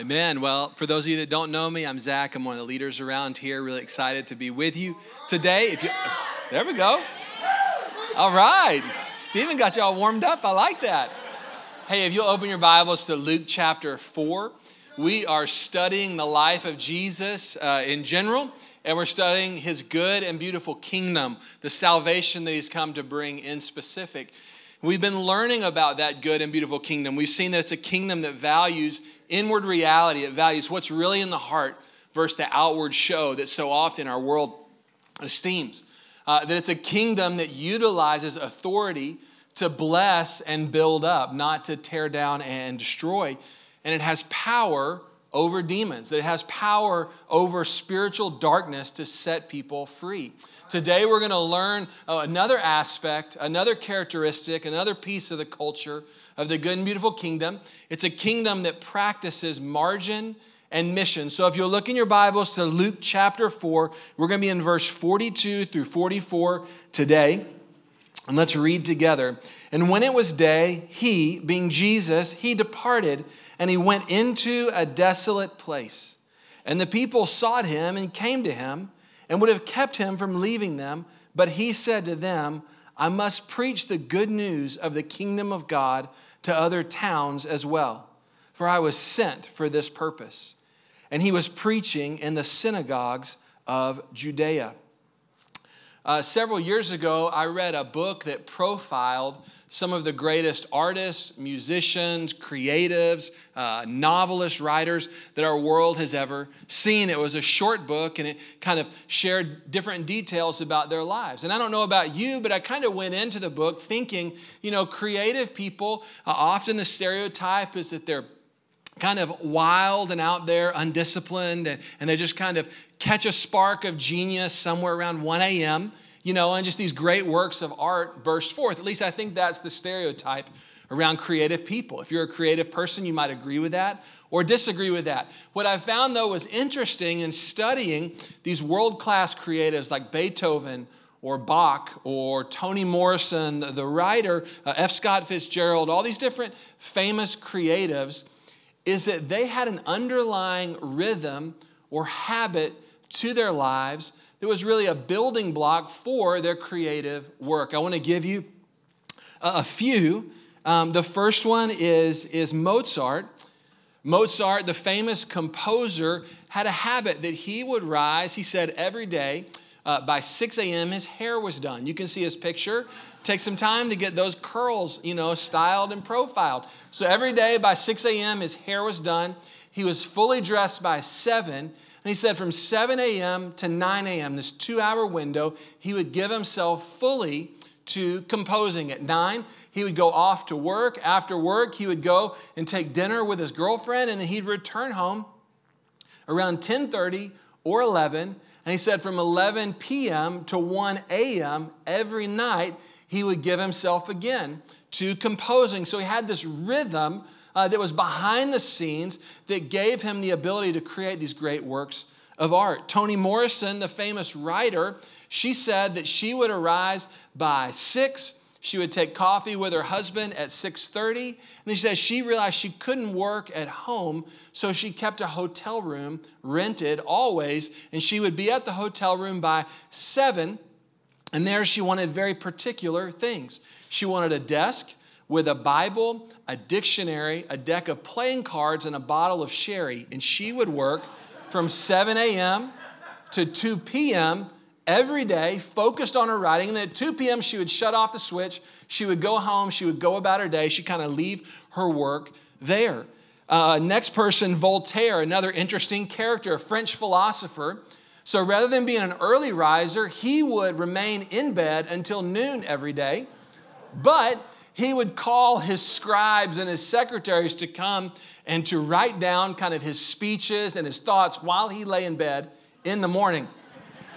Amen. Well, for those of you that don't know me, I'm Zach. I'm one of the leaders around here. Really excited to be with you today. If you, there we go. All right, Stephen got you all warmed up. I like that. Hey, if you'll open your Bibles to Luke chapter four, we are studying the life of Jesus uh, in general, and we're studying His good and beautiful kingdom, the salvation that He's come to bring in specific. We've been learning about that good and beautiful kingdom. We've seen that it's a kingdom that values inward reality, it values what's really in the heart versus the outward show that so often our world esteems. Uh, that it's a kingdom that utilizes authority to bless and build up, not to tear down and destroy. And it has power over demons, that it has power over spiritual darkness to set people free. Today, we're going to learn uh, another aspect, another characteristic, another piece of the culture of the good and beautiful kingdom. It's a kingdom that practices margin and mission. So if you'll look in your Bibles to Luke chapter 4, we're going to be in verse 42 through 44 today. And let's read together. And when it was day, he, being Jesus, he departed and he went into a desolate place. And the people sought him and came to him and would have kept him from leaving them. But he said to them, I must preach the good news of the kingdom of God to other towns as well, for I was sent for this purpose. And he was preaching in the synagogues of Judea. Uh, several years ago, I read a book that profiled some of the greatest artists, musicians, creatives, uh, novelists, writers that our world has ever seen. It was a short book and it kind of shared different details about their lives. And I don't know about you, but I kind of went into the book thinking, you know, creative people, uh, often the stereotype is that they're kind of wild and out there, undisciplined, and, and they just kind of catch a spark of genius somewhere around 1 a.m you know, and just these great works of art burst forth. At least I think that's the stereotype around creative people. If you're a creative person, you might agree with that or disagree with that. What I found, though, was interesting in studying these world class creatives like Beethoven or Bach or Toni Morrison, the writer, uh, F. Scott Fitzgerald, all these different famous creatives, is that they had an underlying rhythm or habit to their lives that was really a building block for their creative work. I want to give you a few. Um, the first one is, is Mozart. Mozart, the famous composer, had a habit that he would rise, he said, every day. Uh, by 6 a.m., his hair was done. You can see his picture. Take some time to get those curls, you know, styled and profiled. So every day by 6 a.m., his hair was done. He was fully dressed by 7 and he said from 7 a.m. to 9 a.m., this two hour window, he would give himself fully to composing. At 9, he would go off to work. After work, he would go and take dinner with his girlfriend, and then he'd return home around 10:30 or 11. And he said from 11 p.m. to 1 a.m. every night, he would give himself again to composing. So he had this rhythm uh, that was behind the scenes that gave him the ability to create these great works of art. Toni Morrison, the famous writer, she said that she would arise by 6 she would take coffee with her husband at 6:30 and then she says she realized she couldn't work at home so she kept a hotel room rented always and she would be at the hotel room by 7 and there she wanted very particular things she wanted a desk with a Bible, a dictionary, a deck of playing cards, and a bottle of sherry. And she would work from 7 a.m. to 2 p.m. every day, focused on her writing. And then at 2 p.m., she would shut off the switch. She would go home. She would go about her day. She'd kind of leave her work there. Uh, next person, Voltaire, another interesting character, a French philosopher. So rather than being an early riser, he would remain in bed until noon every day. But he would call his scribes and his secretaries to come and to write down kind of his speeches and his thoughts while he lay in bed in the morning.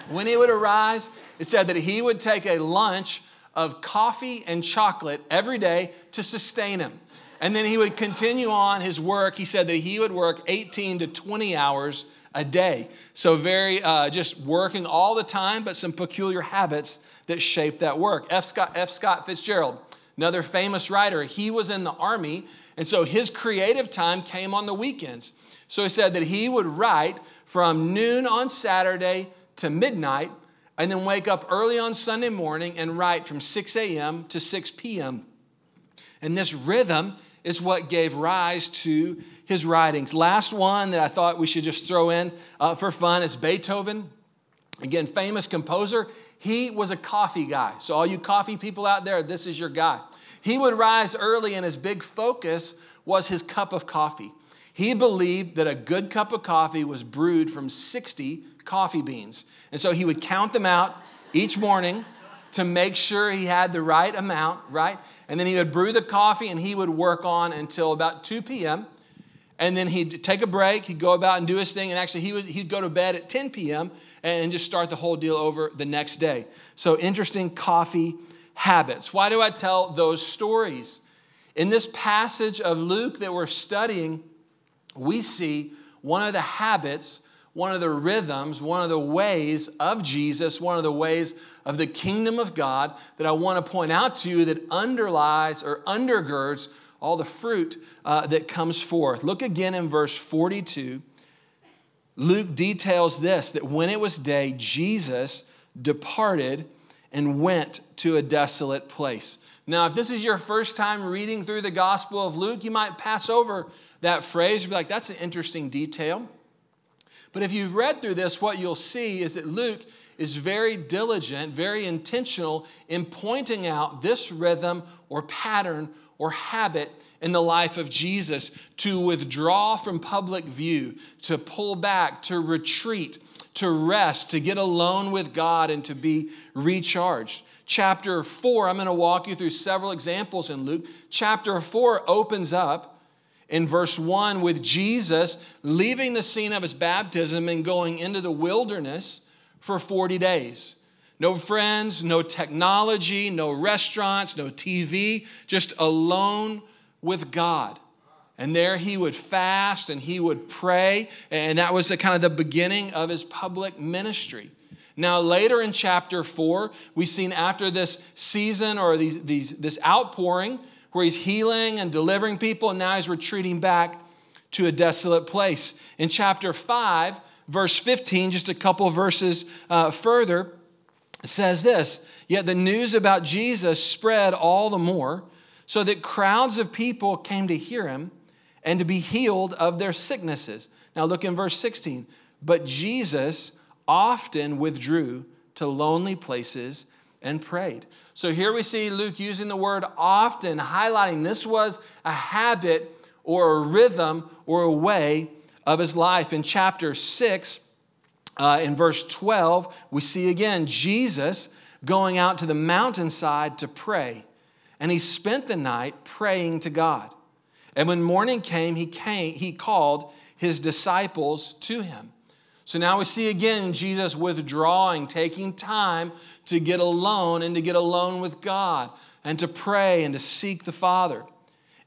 When he would arise, it said that he would take a lunch of coffee and chocolate every day to sustain him. And then he would continue on his work. He said that he would work 18 to 20 hours a day. So, very uh, just working all the time, but some peculiar habits that shaped that work. F. Scott, F. Scott Fitzgerald Another famous writer, he was in the army And so his creative time came on the weekends. So he said that he would write from noon on Saturday to midnight and then wake up early on Sunday morning and write from 6 a.m. to 6 p.m. And this rhythm is what gave rise to his writings. Last one that I thought we should just throw in uh, for fun is Beethoven. Again, famous composer. He was a coffee guy. So, all you coffee people out there, this is your guy. He would rise early, and his big focus was his cup of coffee. He believed that a good cup of coffee was brewed from 60 coffee beans. And so he would count them out each morning to make sure he had the right amount, right? And then he would brew the coffee and he would work on until about 2 p.m. And then he'd take a break, he'd go about and do his thing. And actually, he would, he'd go to bed at 10 p.m. and just start the whole deal over the next day. So, interesting coffee habits. Why do I tell those stories? In this passage of Luke that we're studying, we see one of the habits one of the rhythms, one of the ways of Jesus, one of the ways of the kingdom of God that I want to point out to you that underlies or undergirds all the fruit uh, that comes forth. Look again in verse 42. Luke details this that when it was day, Jesus departed and went to a desolate place. Now, if this is your first time reading through the Gospel of Luke, you might pass over that phrase. You'd be like, that's an interesting detail. But if you've read through this, what you'll see is that Luke is very diligent, very intentional in pointing out this rhythm or pattern or habit in the life of Jesus to withdraw from public view, to pull back, to retreat, to rest, to get alone with God, and to be recharged. Chapter 4, I'm going to walk you through several examples in Luke. Chapter 4 opens up in verse 1 with Jesus leaving the scene of his baptism and going into the wilderness for 40 days. No friends, no technology, no restaurants, no TV, just alone with God. And there he would fast and he would pray, and that was the kind of the beginning of his public ministry. Now, later in chapter 4, we've seen after this season or these, these, this outpouring, where he's healing and delivering people, and now he's retreating back to a desolate place. In chapter 5, verse 15, just a couple verses uh, further, says this Yet the news about Jesus spread all the more, so that crowds of people came to hear him and to be healed of their sicknesses. Now look in verse 16. But Jesus often withdrew to lonely places and prayed. So here we see Luke using the word often, highlighting this was a habit or a rhythm or a way of his life. In chapter 6, uh, in verse 12, we see again Jesus going out to the mountainside to pray. And he spent the night praying to God. And when morning came, he came, he called his disciples to him. So now we see again Jesus withdrawing, taking time to get alone and to get alone with God and to pray and to seek the Father.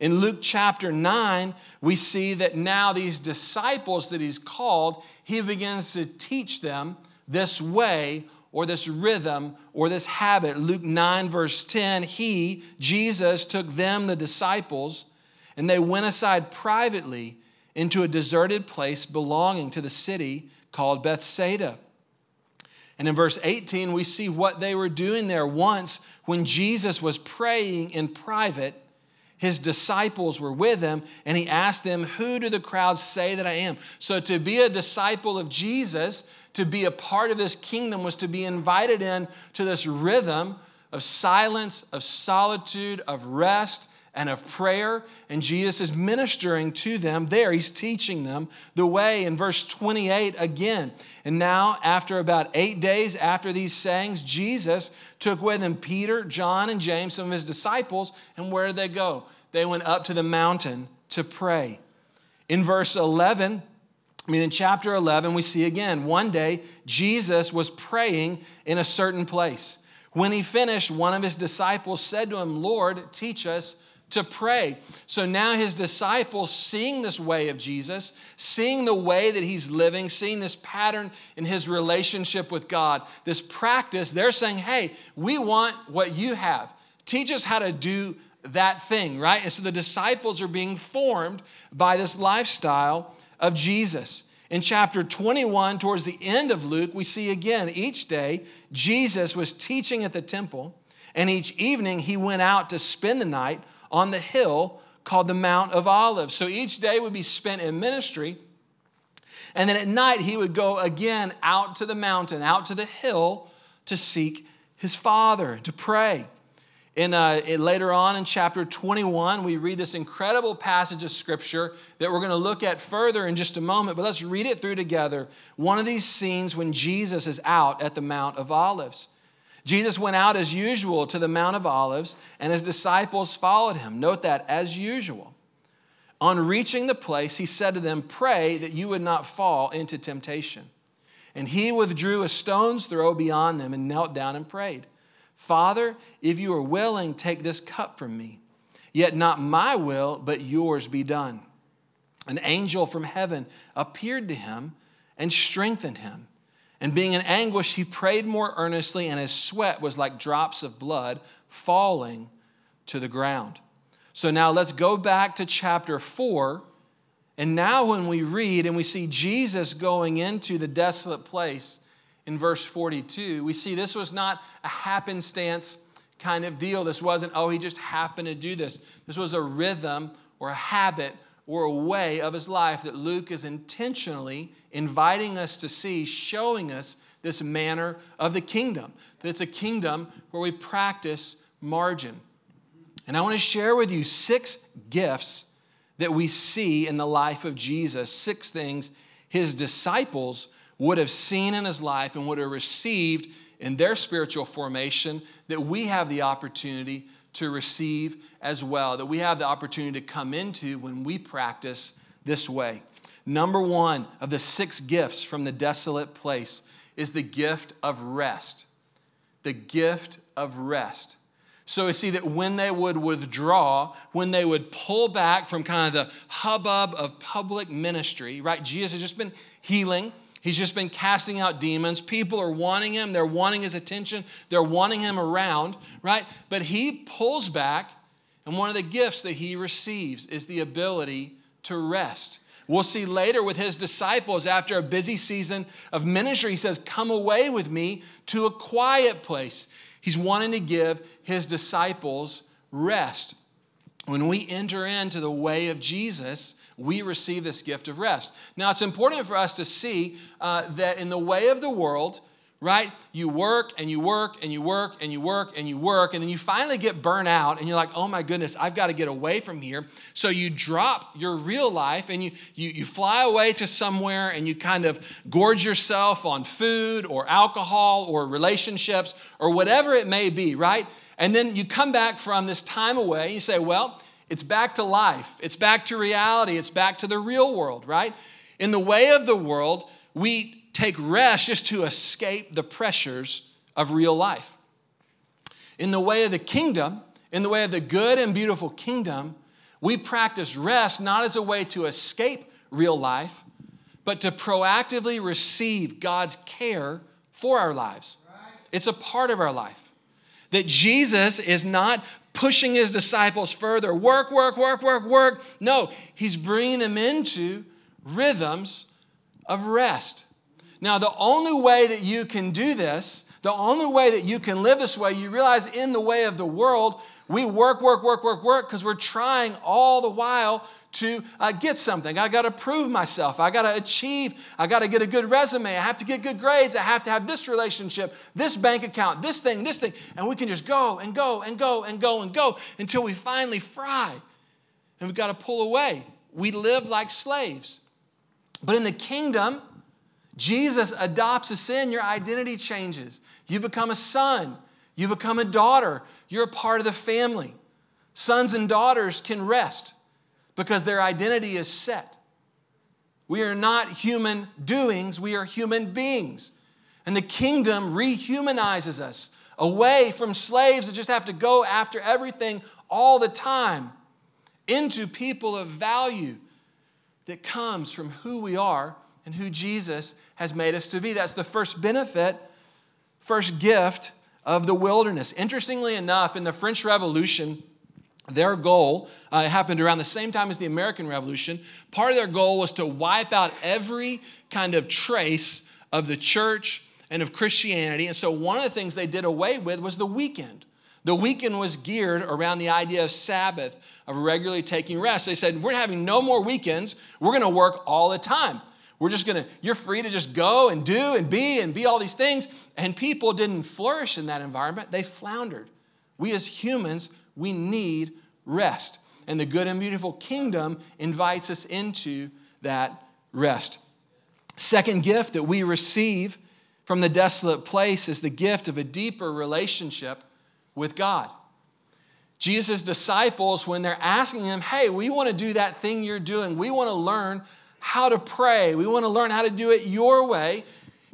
In Luke chapter 9, we see that now these disciples that he's called, he begins to teach them this way or this rhythm or this habit. Luke 9, verse 10, he, Jesus, took them, the disciples, and they went aside privately into a deserted place belonging to the city called Bethsaida. And in verse 18, we see what they were doing there. Once, when Jesus was praying in private, his disciples were with him, and he asked them, Who do the crowds say that I am? So, to be a disciple of Jesus, to be a part of this kingdom, was to be invited in to this rhythm of silence, of solitude, of rest, and of prayer. And Jesus is ministering to them there. He's teaching them the way in verse 28 again. And now, after about eight days after these sayings, Jesus took with him Peter, John, and James, some of his disciples. And where did they go? They went up to the mountain to pray. In verse 11, I mean, in chapter 11, we see again, one day Jesus was praying in a certain place. When he finished, one of his disciples said to him, Lord, teach us to pray. So now his disciples, seeing this way of Jesus, seeing the way that he's living, seeing this pattern in his relationship with God, this practice, they're saying, hey, we want what you have. Teach us how to do that thing, right? And so the disciples are being formed by this lifestyle of Jesus. In chapter 21, towards the end of Luke, we see again each day Jesus was teaching at the temple, and each evening he went out to spend the night on the hill called the Mount of Olives. So each day would be spent in ministry. And then at night, he would go again out to the mountain, out to the hill to seek his Father, to pray. In, uh, in, later on in chapter 21, we read this incredible passage of scripture that we're going to look at further in just a moment, but let's read it through together. One of these scenes when Jesus is out at the Mount of Olives. Jesus went out as usual to the Mount of Olives, and his disciples followed him. Note that, as usual. On reaching the place, he said to them, Pray that you would not fall into temptation. And he withdrew a stone's throw beyond them and knelt down and prayed. Father, if you are willing, take this cup from me. Yet not my will, but yours be done. An angel from heaven appeared to him and strengthened him. And being in anguish, he prayed more earnestly, and his sweat was like drops of blood falling to the ground. So now let's go back to chapter 4. And now, when we read and we see Jesus going into the desolate place, in verse 42, we see this was not a happenstance kind of deal. This wasn't, oh, he just happened to do this. This was a rhythm or a habit or a way of his life that Luke is intentionally inviting us to see, showing us this manner of the kingdom. That it's a kingdom where we practice margin. And I want to share with you six gifts that we see in the life of Jesus, six things his disciples would have seen in his life and would have received in their spiritual formation that we have the opportunity to receive as well, that we have the opportunity to come into when we practice this way. Number one of the six gifts from the desolate place is the gift of rest. The gift of rest. So we see that when they would withdraw, when they would pull back from kind of the hubbub of public ministry, right? Jesus has just been healing, He's just been casting out demons. People are wanting him, they're wanting his attention, they're wanting him around, right? But he pulls back, and one of the gifts that he receives is the ability to rest. We'll see later with his disciples after a busy season of ministry, he says, Come away with me to a quiet place. He's wanting to give his disciples rest. When we enter into the way of Jesus, we receive this gift of rest. Now, it's important for us to see uh, that in the way of the world, right, you work and you work and you work and you work and you work, and then you finally get burnt out and you're like, oh my goodness, I've got to get away from here. So you drop your real life and you, you, you fly away to somewhere and you kind of gorge yourself on food or alcohol or relationships or whatever it may be, right? And then you come back from this time away and you say, well, it's back to life, it's back to reality, it's back to the real world, right? In the way of the world, we take rest just to escape the pressures of real life. In the way of the kingdom, in the way of the good and beautiful kingdom, we practice rest not as a way to escape real life, but to proactively receive God's care for our lives. It's a part of our life. That Jesus is not pushing his disciples further. Work, work, work, work, work. No, he's bringing them into rhythms of rest. Now, the only way that you can do this, the only way that you can live this way, you realize in the way of the world, we work, work, work, work, work because we're trying all the while to uh, get something. I got to prove myself. I got to achieve. I got to get a good resume. I have to get good grades. I have to have this relationship, this bank account, this thing, this thing. And we can just go and go and go and go and go until we finally fry. And we've got to pull away. We live like slaves. But in the kingdom, Jesus adopts a sin, your identity changes. You become a son, you become a daughter, you're a part of the family. Sons and daughters can rest because their identity is set. We are not human doings, we are human beings. And the kingdom rehumanizes us away from slaves that just have to go after everything all the time into people of value that comes from who we are and who Jesus has made us to be. That's the first benefit, first gift of the wilderness. Interestingly enough, in the French Revolution, their goal uh, happened around the same time as the American Revolution. Part of their goal was to wipe out every kind of trace of the church and of Christianity. And so one of the things they did away with was the weekend. The weekend was geared around the idea of Sabbath, of regularly taking rest. They said, We're having no more weekends. We're going to work all the time. We're just going to, you're free to just go and do and be and be all these things. And people didn't flourish in that environment, they floundered. We as humans, we need rest. And the good and beautiful kingdom invites us into that rest. Second gift that we receive from the desolate place is the gift of a deeper relationship with God. Jesus' disciples, when they're asking him, Hey, we want to do that thing you're doing, we want to learn how to pray, we want to learn how to do it your way.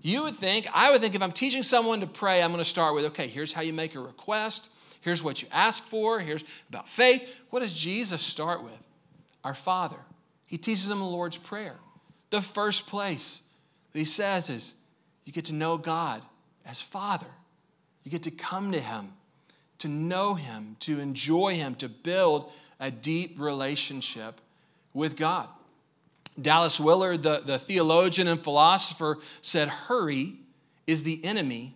You would think, I would think if I'm teaching someone to pray, I'm going to start with, okay, here's how you make a request. Here's what you ask for. Here's about faith. What does Jesus start with? Our Father. He teaches them the Lord's Prayer. The first place that he says is you get to know God as Father. You get to come to Him, to know Him, to enjoy Him, to build a deep relationship with God. Dallas Willard, the, the theologian and philosopher, said, Hurry is the enemy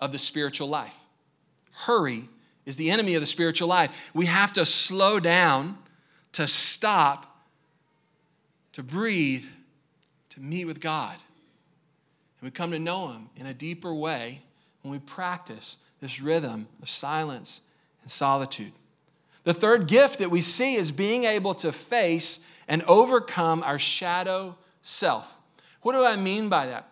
of the spiritual life. Hurry is the enemy of the spiritual life. We have to slow down, to stop, to breathe, to meet with God. And we come to know Him in a deeper way when we practice this rhythm of silence and solitude. The third gift that we see is being able to face and overcome our shadow self. What do I mean by that?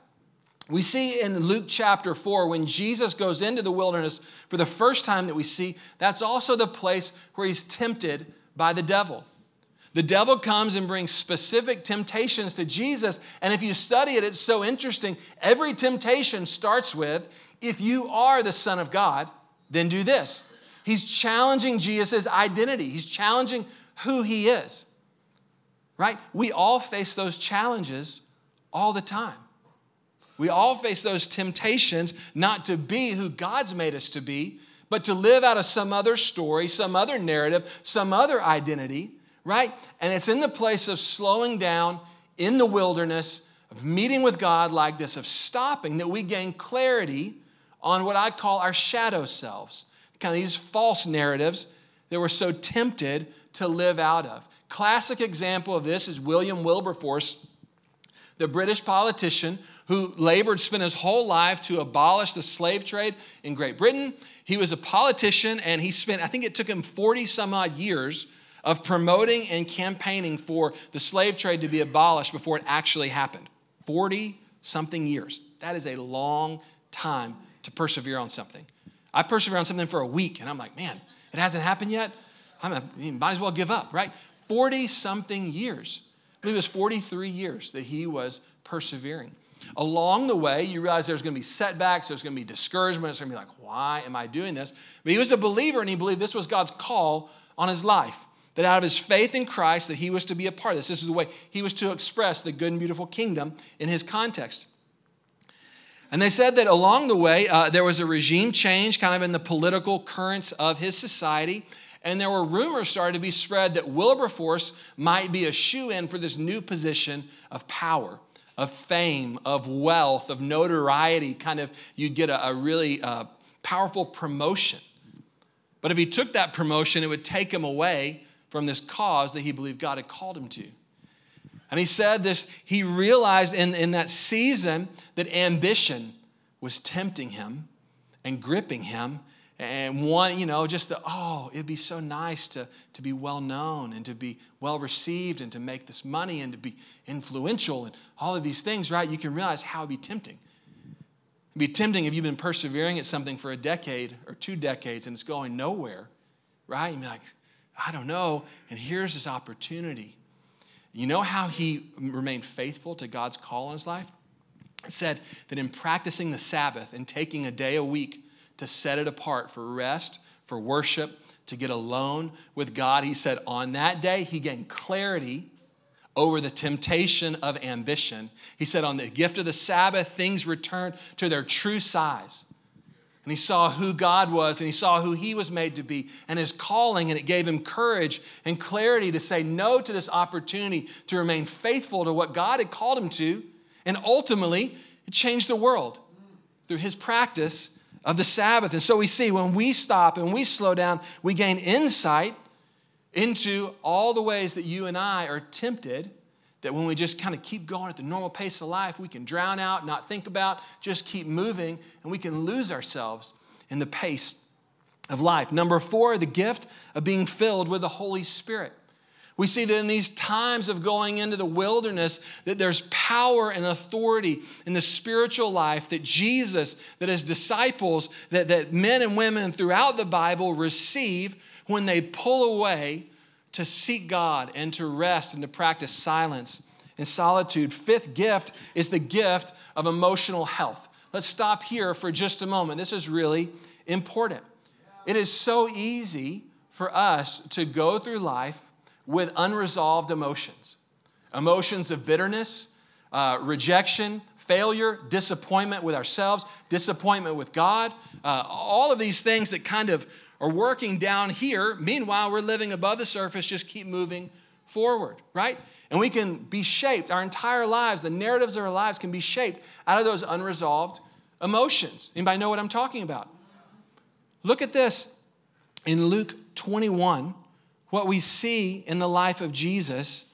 We see in Luke chapter 4, when Jesus goes into the wilderness for the first time that we see, that's also the place where he's tempted by the devil. The devil comes and brings specific temptations to Jesus. And if you study it, it's so interesting. Every temptation starts with if you are the Son of God, then do this. He's challenging Jesus' identity, he's challenging who he is. Right? We all face those challenges all the time. We all face those temptations not to be who God's made us to be, but to live out of some other story, some other narrative, some other identity, right? And it's in the place of slowing down in the wilderness, of meeting with God like this, of stopping, that we gain clarity on what I call our shadow selves, kind of these false narratives that we're so tempted to live out of. Classic example of this is William Wilberforce, the British politician who labored, spent his whole life to abolish the slave trade in Great Britain. He was a politician and he spent, I think it took him 40 some odd years of promoting and campaigning for the slave trade to be abolished before it actually happened. 40 something years. That is a long time to persevere on something. I persevere on something for a week and I'm like, man, it hasn't happened yet. I might as well give up, right? 40 something years. I believe it was 43 years that he was persevering. Along the way, you realize there's going to be setbacks, there's going to be discouragement. It's going to be like, why am I doing this? But he was a believer and he believed this was God's call on his life. That out of his faith in Christ, that he was to be a part of this. This is the way he was to express the good and beautiful kingdom in his context. And they said that along the way, uh, there was a regime change kind of in the political currents of his society. And there were rumors started to be spread that Wilberforce might be a shoe in for this new position of power of fame, of wealth, of notoriety, kind of, you'd get a, a really uh, powerful promotion. But if he took that promotion, it would take him away from this cause that he believed God had called him to. And he said this, he realized in, in that season that ambition was tempting him and gripping him and one, you know, just the, oh, it'd be so nice to, to be well known and to be well received and to make this money and to be influential and all of these things, right? You can realize how it'd be tempting. It'd be tempting if you've been persevering at something for a decade or two decades and it's going nowhere, right? You'd be like, I don't know. And here's this opportunity. You know how he remained faithful to God's call in his life? It said that in practicing the Sabbath and taking a day a week to set it apart for rest, for worship, to get alone with God. He said on that day, he gained clarity over the temptation of ambition. He said on the gift of the Sabbath, things returned to their true size. And he saw who God was and he saw who he was made to be and his calling, and it gave him courage and clarity to say no to this opportunity to remain faithful to what God had called him to. And ultimately, it changed the world through his practice of the Sabbath. And so we see when we stop and we slow down, we gain insight into all the ways that you and I are tempted that when we just kind of keep going at the normal pace of life, we can drown out, not think about, just keep moving, and we can lose ourselves in the pace of life. Number four, the gift of being filled with the Holy Spirit. We see that in these times of going into the wilderness, that there's power and authority in the spiritual life that Jesus, that his disciples, that, that men and women throughout the Bible receive when they pull away to seek God and to rest and to practice silence and solitude. Fifth gift is the gift of emotional health. Let's stop here for just a moment. This is really important. It is so easy for us to go through life with unresolved emotions emotions of bitterness, uh, rejection, failure, disappointment with ourselves, disappointment with God, uh, all of these things that kind of are working down here. Meanwhile, we're living above the surface, just keep moving forward, right? And we can be shaped, our entire lives, the narratives of our lives can be shaped out of those unresolved emotions. Anybody know what I'm talking about? Look at this in Luke 21, what we see in the life of Jesus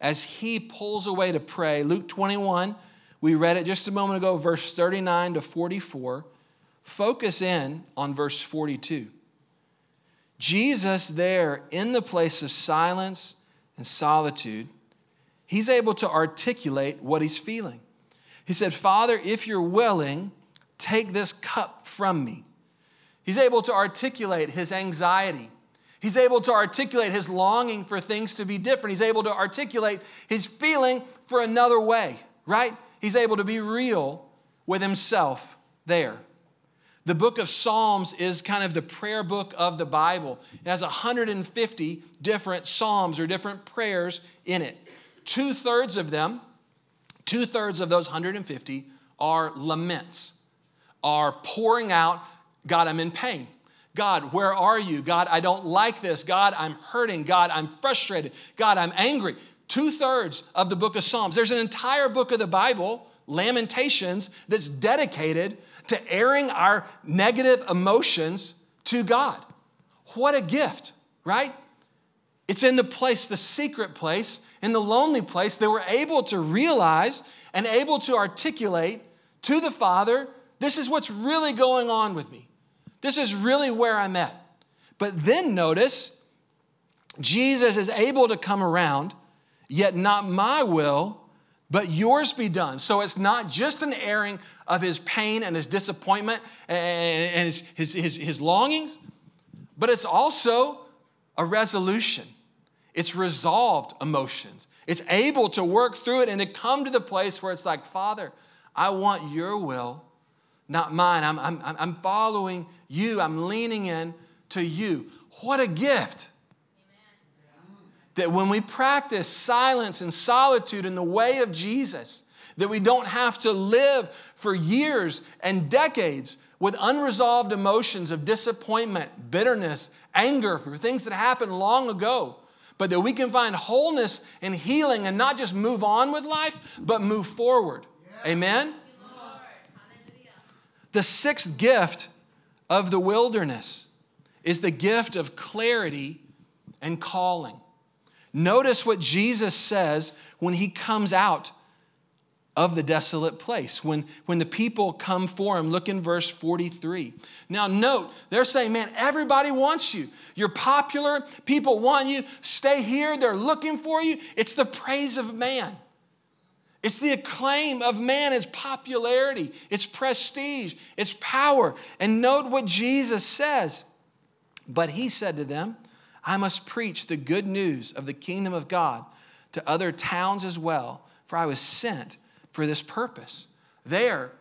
as he pulls away to pray. Luke 21, we read it just a moment ago, verse 39 to 44. Focus in on verse 42. Jesus, there in the place of silence and solitude, he's able to articulate what he's feeling. He said, Father, if you're willing, take this cup from me. He's able to articulate his anxiety. He's able to articulate his longing for things to be different. He's able to articulate his feeling for another way, right? He's able to be real with himself there. The book of Psalms is kind of the prayer book of the Bible. It has 150 different psalms or different prayers in it. Two thirds of them, two thirds of those 150 are laments, are pouring out, God, I'm in pain. God, where are you? God, I don't like this. God, I'm hurting. God, I'm frustrated. God, I'm angry. Two thirds of the book of Psalms. There's an entire book of the Bible, Lamentations, that's dedicated to airing our negative emotions to God. What a gift, right? It's in the place, the secret place, in the lonely place that we're able to realize and able to articulate to the Father this is what's really going on with me. This is really where I'm at. But then notice, Jesus is able to come around, yet not my will, but yours be done. So it's not just an airing of his pain and his disappointment and his, his, his, his longings, but it's also a resolution. It's resolved emotions. It's able to work through it and to come to the place where it's like, Father, I want your will, not mine. I'm, I'm, I'm following you. I'm leaning in to you. What a gift. That when we practice silence and solitude in the way of Jesus, that we don't have to live for years and decades with unresolved emotions of disappointment, bitterness, anger for things that happened long ago, but that we can find wholeness and healing and not just move on with life, but move forward. Yeah. Amen? The sixth gift of the wilderness is the gift of clarity and calling. Notice what Jesus says when he comes out of the desolate place when, when the people come for him. Look in verse 43. Now, note, they're saying, man, everybody wants you. You're popular. People want you. Stay here. They're looking for you. It's the praise of man. It's the acclaim of man, its popularity, its prestige, its power. And note what Jesus says. But he said to them, I must preach the good news of the kingdom of God to other towns as well, for I was sent for this purpose. There,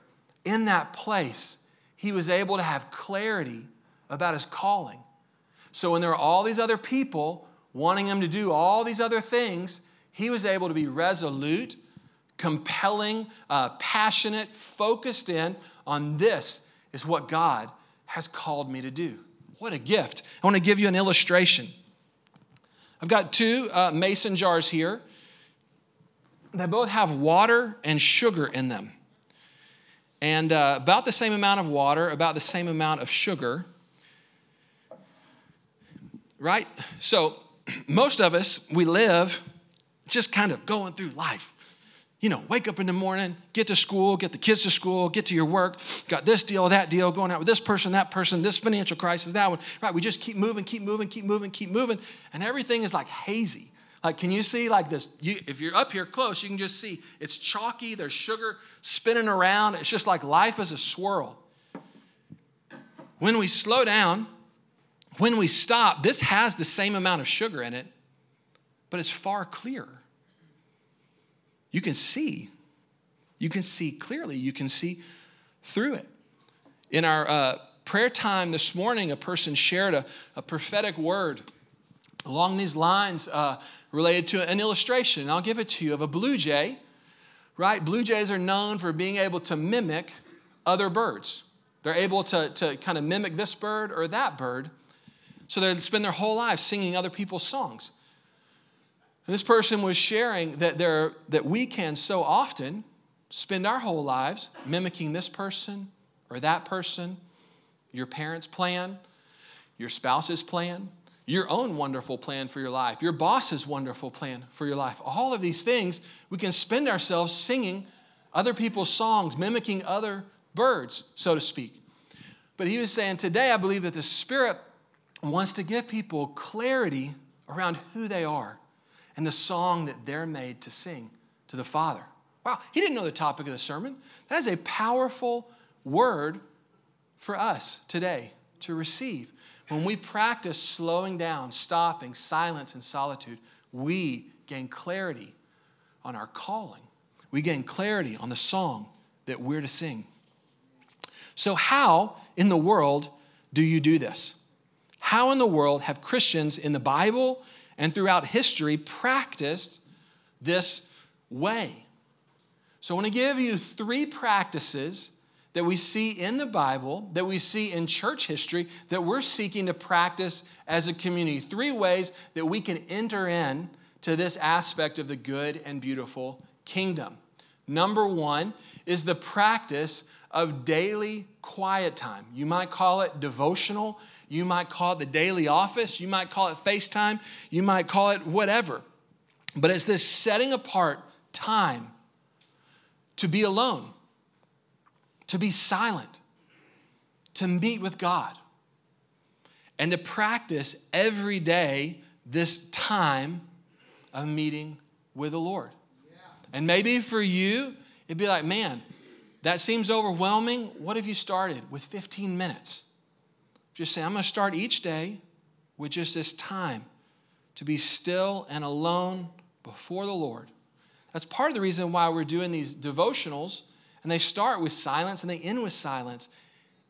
in that place, he was able to have clarity about his calling. So when there were all these other people wanting him to do all these other things, he was able to be resolute, compelling, uh, passionate, focused in on this is what God has called me to do. What a gift. I want to give you an illustration. I've got two uh, mason jars here. They both have water and sugar in them. And uh, about the same amount of water, about the same amount of sugar. Right? So, most of us, we live just kind of going through life you know, wake up in the morning, get to school, get the kids to school, get to your work, got this deal, that deal, going out with this person, that person, this financial crisis, that one. Right? We just keep moving, keep moving, keep moving, keep moving, and everything is like hazy. Like, can you see like this? You, if you're up here close, you can just see it's chalky, there's sugar spinning around. It's just like life is a swirl. When we slow down, when we stop, this has the same amount of sugar in it, but it's far clearer you can see. You can see clearly. You can see through it. In our uh, prayer time this morning, a person shared a, a prophetic word along these lines uh, related to an illustration. And I'll give it to you of a blue jay, right? Blue jays are known for being able to mimic other birds. They're able to, to kind of mimic this bird or that bird. So they spend their whole life singing other people's songs. And this person was sharing that, there, that we can so often spend our whole lives mimicking this person or that person, your parents' plan, your spouse's plan, your own wonderful plan for your life, your boss's wonderful plan for your life. All of these things, we can spend ourselves singing other people's songs, mimicking other birds, so to speak. But he was saying, today I believe that the Spirit wants to give people clarity around who they are and the song that they're made to sing to the Father. Wow, he didn't know the topic of the sermon. That is a powerful word for us today to receive. When we practice slowing down, stopping, silence, and solitude, we gain clarity on our calling. We gain clarity on the song that we're to sing. So, how in the world do you do this? How in the world have Christians in the Bible and throughout history practiced this way. So I want to give you three practices that we see in the Bible, that we see in church history, that we're seeking to practice as a community. Three ways that we can enter in to this aspect of the good and beautiful kingdom. Number one is the practice of daily quiet time. You might call it devotional, you might call it the daily office, you might call it FaceTime, you might call it whatever. But it's this setting apart time to be alone, to be silent, to meet with God, and to practice every day this time of meeting with the Lord. And maybe for you, it'd be like, man, that seems overwhelming. What have you started with 15 minutes? Just say, I'm going to start each day with just this time to be still and alone before the Lord. That's part of the reason why we're doing these devotionals, and they start with silence and they end with silence,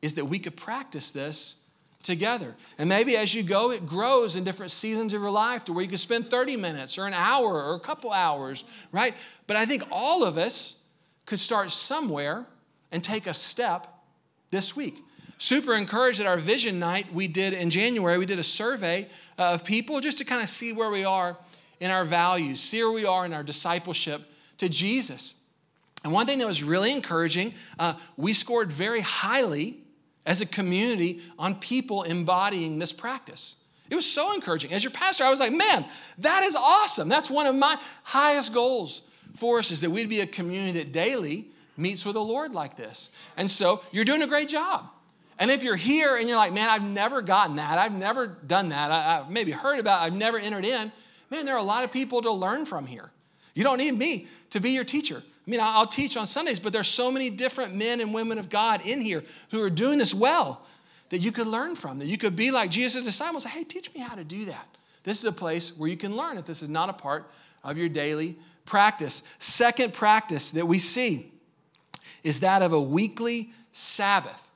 is that we could practice this together. And maybe as you go, it grows in different seasons of your life to where you can spend 30 minutes or an hour or a couple hours, right? But I think all of us could start somewhere and take a step this week. Super encouraged at our vision night we did in January, we did a survey of people just to kind of see where we are in our values, see where we are in our discipleship to Jesus. And one thing that was really encouraging, uh, we scored very highly as a community on people embodying this practice. It was so encouraging. As your pastor, I was like, man, that is awesome. That's one of my highest goals for us is that we'd be a community that daily meets with the Lord like this. And so you're doing a great job. And if you're here and you're like, man, I've never gotten that, I've never done that, I, have maybe heard about, it, I've never entered in, man, there are a lot of people to learn from here. You don't need me to be your teacher. I mean, I'll teach on Sundays, but there's so many different men and women of God in here who are doing this well that you could learn from, that you could be like Jesus' disciples. Hey, teach me how to do that. This is a place where you can learn if this is not a part of your daily practice. Second practice that we see is that of a weekly Sabbath,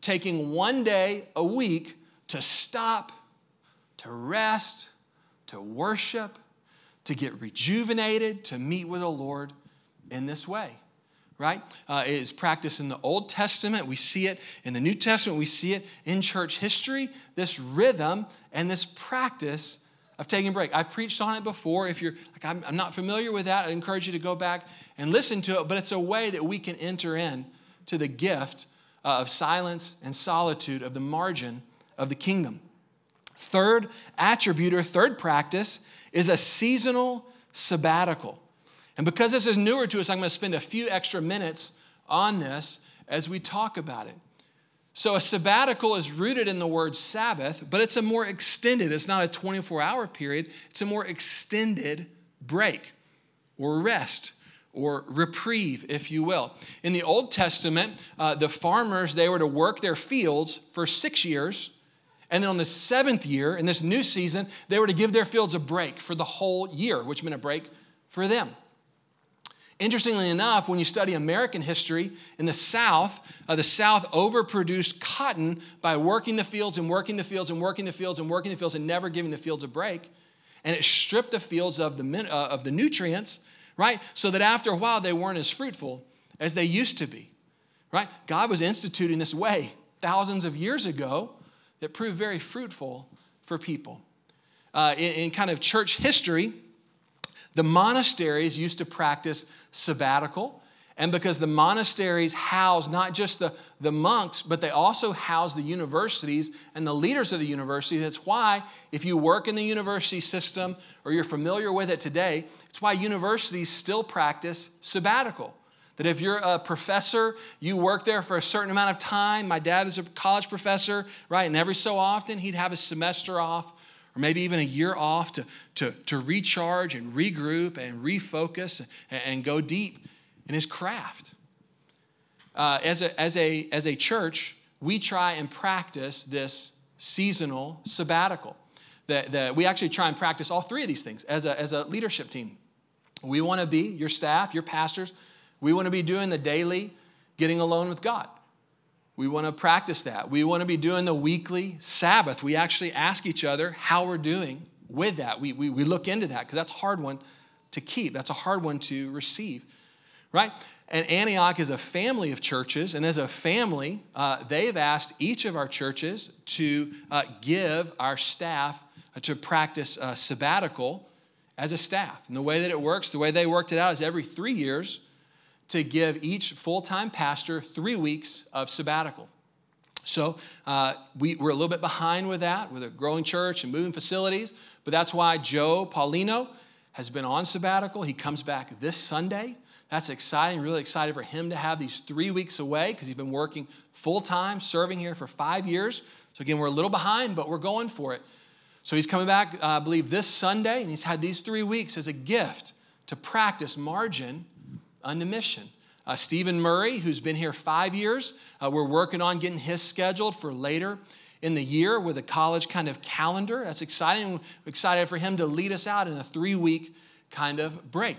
taking one day a week to stop, to rest, to worship, to get rejuvenated, to meet with the Lord in this way. right? Uh, it is practiced in the Old Testament. We see it in the New Testament. We see it in church history. This rhythm and this practice of taking a break. I've preached on it before. If you're like, I'm, I'm not familiar with that, I encourage you to go back and listen to it. But it's a way that we can enter in to the gift uh, of silence and solitude of the margin of the kingdom. Third attribute or third practice is a seasonal sabbatical. And because this is newer to us, I'm going to spend a few extra minutes on this as we talk about it. So, a sabbatical is rooted in the word Sabbath, but it's a more extended, it's not a 24 hour period, it's a more extended break or rest or reprieve, if you will. In the Old Testament, uh, the farmers, they were to work their fields for six years. And then on the seventh year, in this new season, they were to give their fields a break for the whole year, which meant a break for them. Interestingly enough, when you study American history, in the South, uh, the South overproduced cotton by working the fields and working the fields and working the fields and working the fields and never giving the fields a break. And it stripped the fields of the, uh, of the nutrients, right? So that after a while, they weren't as fruitful as they used to be, right? God was instituting this way thousands of years ago that proved very fruitful for people. Uh, in, in kind of church history, the monasteries used to practice sabbatical. And because the monasteries house not just the, the monks, but they also house the universities and the leaders of the universities. That's why, if you work in the university system or you're familiar with it today, it's why universities still practice sabbatical. That if you're a professor, you work there for a certain amount of time. My dad is a college professor, right? And every so often, he'd have a semester off or maybe even a year off to, to, to recharge and regroup and refocus and, and go deep in his craft. Uh, as, a, as, a, as a church, we try and practice this seasonal sabbatical. That, that we actually try and practice all three of these things as a, as a leadership team. We want to be, your staff, your pastors, we want to be doing the daily getting alone with God. We want to practice that. We want to be doing the weekly Sabbath. We actually ask each other how we're doing with that. We, we, we look into that because that's a hard one to keep, that's a hard one to receive, right? And Antioch is a family of churches, and as a family, uh, they've asked each of our churches to uh, give our staff uh, to practice sabbatical as a staff. And the way that it works, the way they worked it out is every three years, to give each full time pastor three weeks of sabbatical. So uh, we, we're a little bit behind with that, with a growing church and moving facilities, but that's why Joe Paulino has been on sabbatical. He comes back this Sunday. That's exciting, really excited for him to have these three weeks away because he's been working full time, serving here for five years. So, again, we're a little behind, but we're going for it. So, he's coming back, uh, I believe, this Sunday, and he's had these three weeks as a gift to practice margin unto mission. Uh, Stephen Murray, who's been here five years, uh, we're working on getting his scheduled for later in the year with a college kind of calendar. That's exciting. We're excited for him to lead us out in a three week kind of break.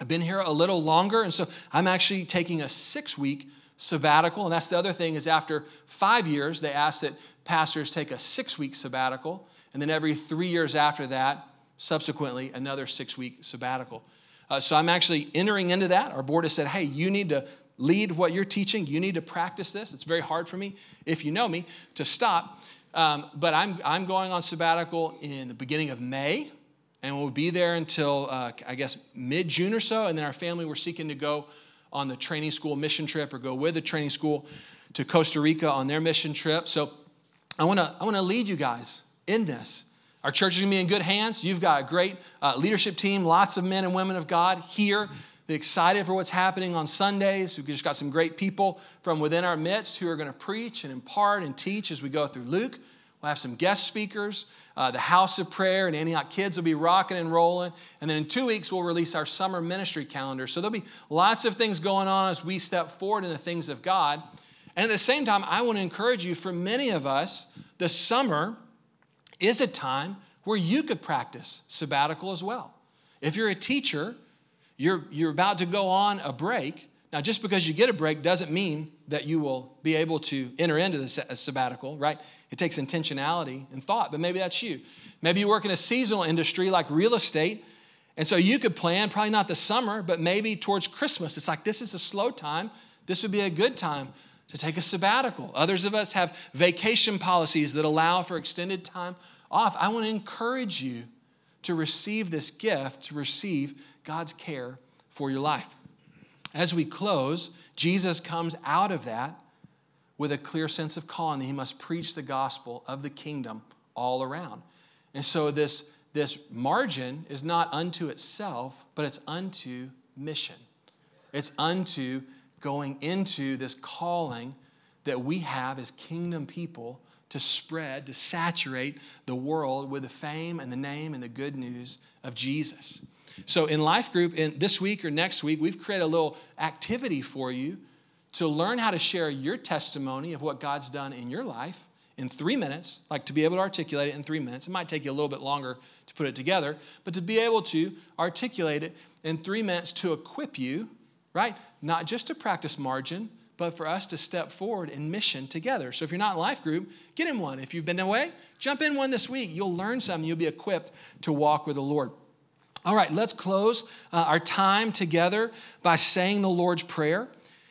I've been here a little longer, and so I'm actually taking a six week sabbatical. And that's the other thing is after five years, they ask that pastors take a six week sabbatical, and then every three years after that, subsequently, another six week sabbatical. Uh, so I'm actually entering into that. Our board has said, hey, you need to lead what you're teaching. You need to practice this. It's very hard for me, if you know me, to stop. Um, but I'm, I'm going on sabbatical in the beginning of May, and we'll be there until, uh, I guess, mid June or so. And then our family, we're seeking to go on the training school mission trip or go with the training school to Costa Rica on their mission trip. So I wanna, I wanna lead you guys in this. Our church is going to be in good hands. You've got a great uh, leadership team, lots of men and women of God here. They're excited for what's happening on Sundays. We've just got some great people from within our midst who are going to preach and impart and teach as we go through Luke. We'll have some guest speakers. Uh, the House of Prayer and Antioch Kids will be rocking and rolling. And then in two weeks, we'll release our summer ministry calendar. So there'll be lots of things going on as we step forward in the things of God. And at the same time, I want to encourage you for many of us, the summer is a time where you could practice sabbatical as well. If you're a teacher, you're, you're about to go on a break. Now, just because you get a break doesn't mean that you will be able to enter into the uh, sabbatical, right? It takes intentionality and thought, but maybe that's you. Maybe you work in a seasonal industry like real estate, And so you could plan, probably not the summer, but maybe towards Christmas. It's like this is a slow time. This would be a good time to take a sabbatical. Others of us have vacation policies that allow for extended time off. I want to encourage you to receive this gift, to receive God's care for your life. As we close, Jesus comes out of that with a clear sense of calling that he must preach the gospel of the kingdom all around. And so this, this margin is not unto itself, but it's unto mission. It's unto going into this calling that we have as kingdom people to spread, to saturate the world with the fame and the name and the good news of Jesus. So in Life Group, in this week or next week, we've created a little activity for you to learn how to share your testimony of what God's done in your life in three minutes, like to be able to articulate it in three minutes. It might take you a little bit longer to put it together, but to be able to articulate it in three minutes to equip you, right? Not just to practice margin, but for us to step forward in mission together. So if you're not in life group, get in one. If you've been away, jump in one this week. You'll learn something. You'll be equipped to walk with the Lord. All right, let's close uh, our time together by saying the Lord's Prayer.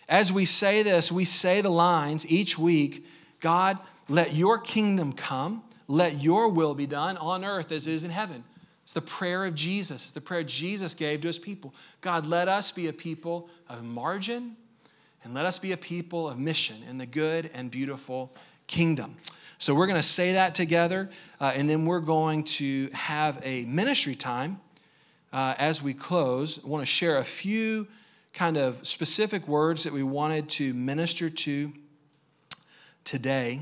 As we say this, we say the lines each week God, let your kingdom come, let your will be done on earth as it is in heaven. It's the prayer of Jesus. It's the prayer Jesus gave to his people. God, let us be a people of margin and let us be a people of mission in the good and beautiful kingdom. So we're going to say that together, uh, and then we're going to have a ministry time uh, as we close, I want to share a few kind of specific words that we wanted to minister to today.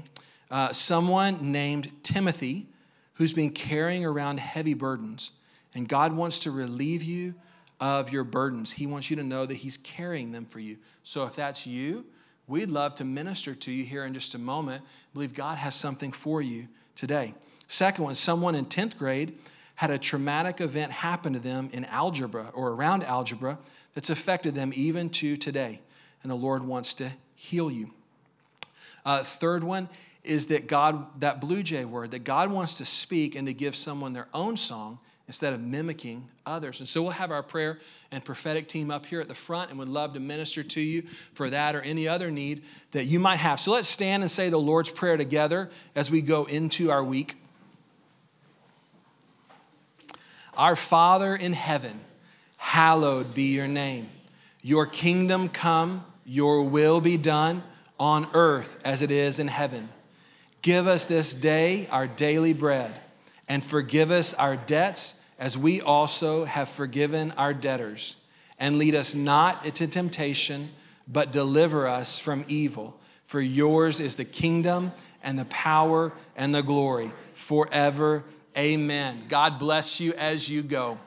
Uh, someone named Timothy, who's been carrying around heavy burdens, and God wants to relieve you of your burdens. He wants you to know that He's carrying them for you. So if that's you, we'd love to minister to you here in just a moment. I believe God has something for you today. Second one, someone in 10th grade had a traumatic event happen to them in algebra or around algebra that's affected them even to today. And the Lord wants to heal you. Uh, third one is that God, that blue jay word, that God wants to speak and to give someone their own song instead of mimicking others. And so we'll have our prayer and prophetic team up here at the front and would love to minister to you for that or any other need that you might have. So let's stand and say the Lord's Prayer together as we go into our week. Our Father in heaven, hallowed be your name. Your kingdom come, your will be done on earth as it is in heaven. Give us this day our daily bread, and forgive us our debts as we also have forgiven our debtors. And lead us not into temptation, but deliver us from evil. For yours is the kingdom and the power and the glory forever Amen. God bless you as you go.